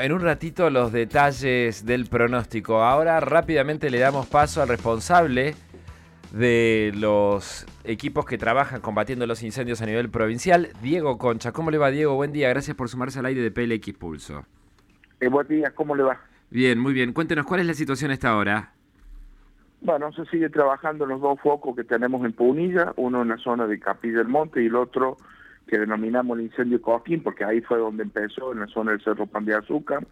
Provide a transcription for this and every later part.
Bueno, en un ratito los detalles del pronóstico. Ahora rápidamente le damos paso al responsable de los equipos que trabajan combatiendo los incendios a nivel provincial, Diego Concha. ¿Cómo le va, Diego? Buen día, gracias por sumarse al aire de PLX Pulso. Eh, buen día, ¿cómo le va? Bien, muy bien. Cuéntenos, ¿cuál es la situación a esta hora? Bueno, se sigue trabajando en los dos focos que tenemos en Punilla, uno en la zona de Capilla del Monte y el otro que denominamos el incendio Coquín, porque ahí fue donde empezó, en la zona del Cerro Pan de Azúcar.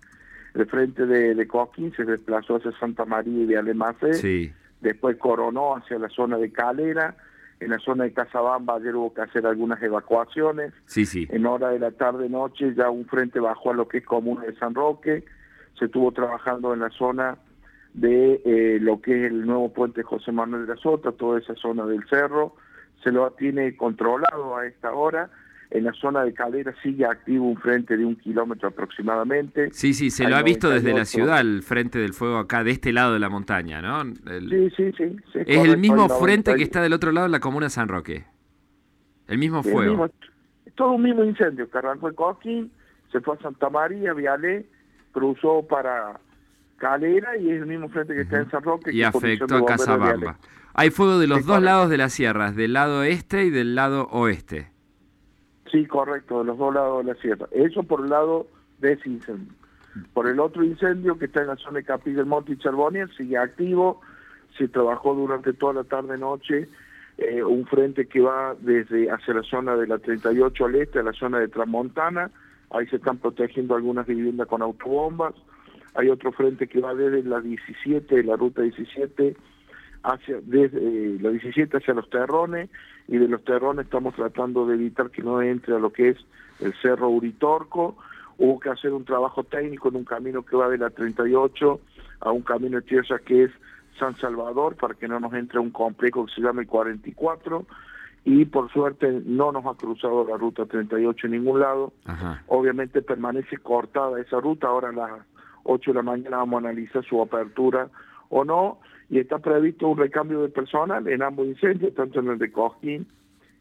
El frente de, de Coquín se desplazó hacia Santa María y de Alemacé. Sí. Después coronó hacia la zona de Calera. En la zona de Casabamba ayer hubo que hacer algunas evacuaciones. Sí, sí. En hora de la tarde-noche ya un frente bajó a lo que es comuna de San Roque. Se estuvo trabajando en la zona de eh, lo que es el nuevo puente José Manuel de la Sota, toda esa zona del cerro. Se lo tiene controlado a esta hora en la zona de Calera sigue activo un frente de un kilómetro aproximadamente. Sí, sí, se lo ha visto desde la ciudad, el frente del fuego acá, de este lado de la montaña, ¿no? Sí, sí, sí. es el mismo frente que está del otro lado en la comuna de San Roque. El mismo fuego. todo un mismo incendio, que arrancó Coquín, se fue a Santa María, Vialé, cruzó para Calera y es el mismo frente que está en San Roque. Y afectó a Casabamba. Hay fuego de los dos lados de las sierras, del lado este y del lado oeste. Sí, correcto, de los dos lados de la sierra. Eso por el lado de ese incendio. Por el otro incendio que está en la zona de Capilla del Monte y Charbonier, sigue activo, se trabajó durante toda la tarde-noche eh, un frente que va desde hacia la zona de la 38 al este, a la zona de Transmontana, ahí se están protegiendo algunas viviendas con autobombas, hay otro frente que va desde la 17, la ruta 17, hacia desde eh, la 17 hacia los terrones y de los terrones estamos tratando de evitar que no entre a lo que es el Cerro Uritorco. Hubo que hacer un trabajo técnico en un camino que va de la 38 a un camino de tierra que es San Salvador para que no nos entre un complejo que se llama el 44 y por suerte no nos ha cruzado la ruta 38 en ningún lado. Obviamente permanece cortada esa ruta, ahora a las 8 de la mañana vamos a analizar su apertura o no y está previsto un recambio de personal en ambos incendios, tanto en el de Cojín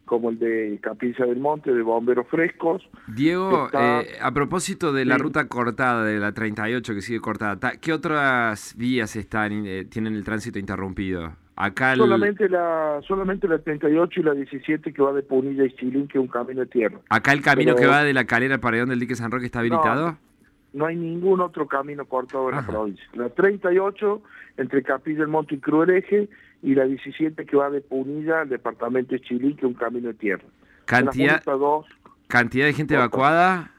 como el de Capilla del Monte, de bomberos frescos. Diego, eh, a propósito de la ruta cortada, de la 38 que sigue cortada, ¿qué otras vías están eh, tienen el tránsito interrumpido? Acá solamente la solamente la 38 y la 17 que va de Punilla y Chilín, que es un camino de tierra. ¿Acá el camino que va de la calera al paredón del dique San Roque está habilitado? no hay ningún otro camino cortado en la provincia. La 38 entre Capilla del Monte y Crueleje y la 17 que va de Punilla al departamento de Chilí, que es un camino de tierra. Cantidad, cantidad de gente evacuada,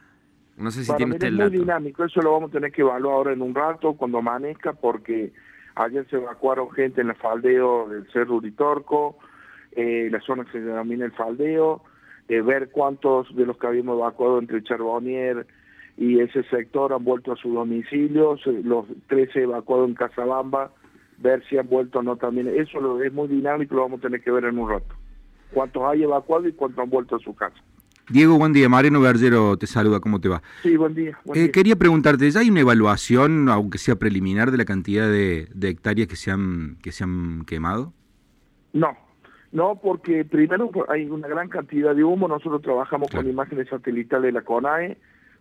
no sé si tiene usted el Es muy dinámico, eso lo vamos a tener que evaluar ahora en un rato cuando amanezca, porque ayer se evacuaron gente en el faldeo del Cerro Uritorco, eh, la zona que se denomina el faldeo, eh, ver cuántos de los que habíamos evacuado entre Charbonnier, y ese sector han vuelto a su domicilio, los 13 evacuados en Casabamba, ver si han vuelto o no también. Eso lo, es muy dinámico, lo vamos a tener que ver en un rato. Cuántos hay evacuado y cuántos han vuelto a su casa. Diego, buen día. Mariano Bergero te saluda, ¿cómo te va? Sí, buen día. Eh, quería preguntarte, ¿ya hay una evaluación, aunque sea preliminar, de la cantidad de, hectáreas que se, han, que se han quemado? No, no, porque primero hay una gran cantidad de humo. Nosotros trabajamos con imágenes satelitales de la CONAE,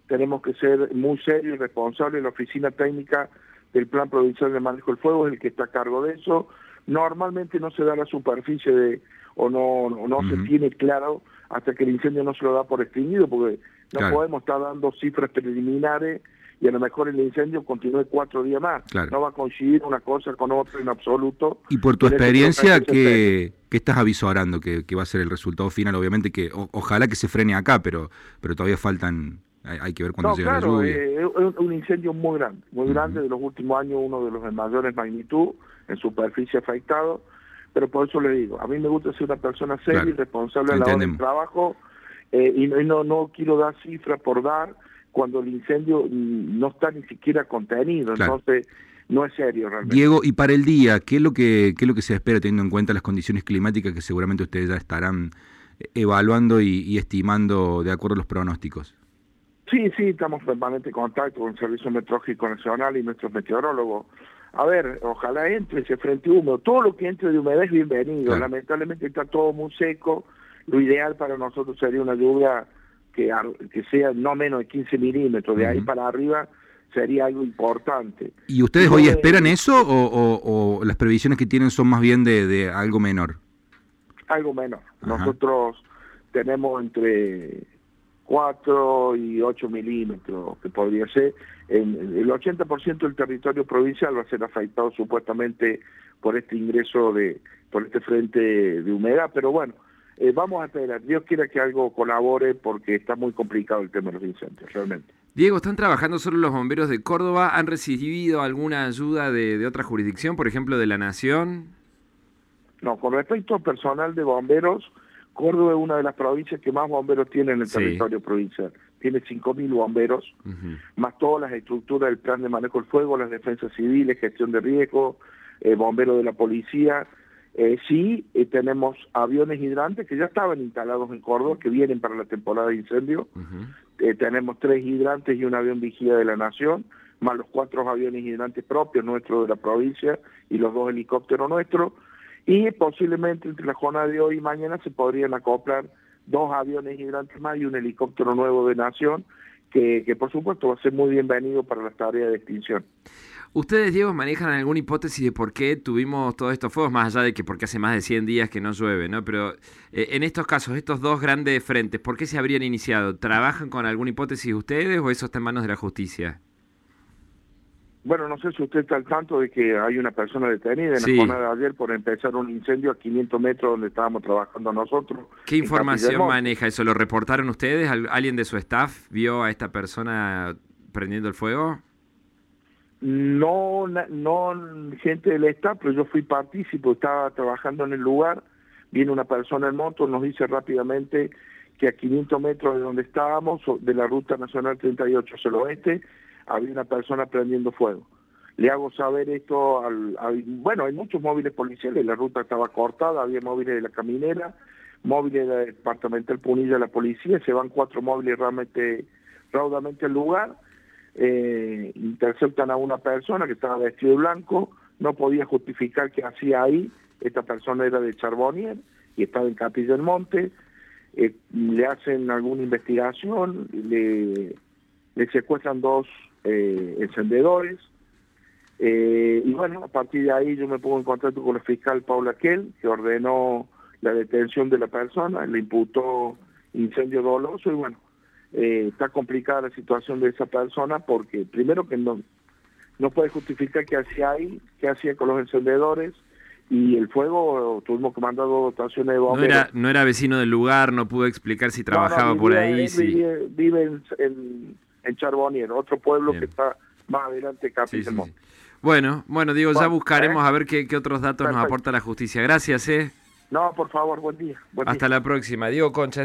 tenemos que ser muy serios y responsables. La oficina técnica del Plan Provincial de Manejo del Fuego es el que está a cargo de eso. Normalmente no se da la superficie de o no no, se tiene claro hasta que el incendio no se lo da por extinguido, porque no podemos estar dando cifras preliminares y a lo mejor el incendio continúe cuatro días más. No va a coincidir una cosa con otra en absoluto. Y por tu experiencia, ¿qué, ¿qué, estás avisorando que, que, va a ser el resultado final? Obviamente que ojalá que se frene acá, pero, pero todavía faltan hay, que ver cuándo llega la lluvia. Eh, es un incendio muy grande, muy grande, de los últimos años uno de los de mayores magnitud en superficie afectado, pero por eso le digo, a mí me gusta ser una persona seria y responsable en la hora del trabajo eh, y, no, no quiero dar cifras por dar cuando el incendio mm, no está ni siquiera contenido, entonces no es serio realmente. Diego, y para el día, ¿qué es lo que qué es lo que se espera teniendo en cuenta las condiciones climáticas que seguramente ustedes ya estarán evaluando y estimando de acuerdo a los pronósticos? Sí, sí, estamos en permanente contacto con el Servicio Meteorológico Nacional y nuestros meteorólogos. A ver, ojalá entre ese frente húmedo. Todo lo que entre de humedad es bienvenido. Lamentablemente está todo muy seco. Lo ideal para nosotros sería una lluvia que, que sea no menos de 15 milímetros. De ahí para arriba sería algo importante. ¿Y ustedes hoy esperan eso o, las previsiones que tienen son más bien de, algo menor? Algo menor. Nosotros tenemos entre 4 y 8 milímetros, que podría ser. En, el 80% del territorio provincial va a ser afectado supuestamente por este ingreso de, por este frente de humedad, pero bueno, eh, vamos a esperar. Dios quiera que algo colabore porque está muy complicado el tema de los incendios, realmente. Diego, ¿están trabajando solo los bomberos de Córdoba? ¿Han recibido alguna ayuda de, otra jurisdicción, por ejemplo, de la Nación? No, con respecto al personal de bomberos, Córdoba es una de las provincias que más bomberos tiene en el territorio provincial. Tiene 5.000 bomberos, más todas las estructuras del plan de manejo del fuego, las defensas civiles, gestión de riesgo, eh, bomberos de la policía. Eh, sí, eh, tenemos aviones hidrantes que ya estaban instalados en Córdoba, que vienen para la temporada de incendio. Eh, tenemos tres hidrantes y un avión vigía de la Nación, más los cuatro aviones hidrantes propios nuestros de la provincia y los dos helicópteros nuestros. Y posiblemente entre la jornada de hoy y mañana se podrían acoplar dos aviones hidrantes más y un helicóptero nuevo de Nación, que, que por supuesto va a ser muy bienvenido para las tareas de extinción. ¿Ustedes, Diego, manejan alguna hipótesis de por qué tuvimos todos estos fuegos, más allá de que porque hace más de 100 días que no llueve, ¿no? Pero eh, en estos casos, estos dos grandes frentes, ¿por qué se habrían iniciado? ¿Trabajan con alguna hipótesis ustedes o eso está en manos de la justicia? Bueno, no sé si usted está al tanto de que hay una persona detenida en la jornada de ayer por empezar un incendio a 500 metros donde estábamos trabajando nosotros. ¿Qué información maneja eso? ¿Lo reportaron ustedes? ¿Alguien de su staff vio a esta persona prendiendo el fuego? No, no gente del staff, pero yo fui partícipe, estaba trabajando en el lugar, viene una persona en moto, nos dice rápidamente que a 500 metros de donde estábamos, de la ruta nacional 38 hacia el oeste, había una persona prendiendo fuego. Le hago saber esto al, bueno, hay muchos móviles policiales, la ruta estaba cortada, había móviles de la caminera, móviles del departamental Punilla de la policía, se van cuatro móviles realmente raudamente al lugar, eh, interceptan a una persona que estaba vestido de blanco, no podía justificar qué hacía ahí, esta persona era de Charbonnier y estaba en Capilla del Monte, eh, le hacen alguna investigación, le secuestran dos eh, encendedores, eh, y bueno, a partir de ahí yo me pongo en contacto con el fiscal Paula Kell, que ordenó la detención de la persona, le imputó incendio doloso y bueno, eh, está complicada la situación de esa persona porque primero que no, no puede justificar qué hacía ahí, qué hacía con los encendedores y el fuego tuvimos que mandar dos dotaciones de bomberos. No era, no era vecino del lugar, no pudo explicar si trabajaba por ahí. Vive, en, en, en, Charbonnier, otro pueblo que está más adelante que sí, Bueno, bueno, digo, ya buscaremos ¿eh? a ver qué, qué otros datos nos aporta la justicia. Gracias, ¿eh? No, por favor, buen día. Hasta la próxima. Diego Concha,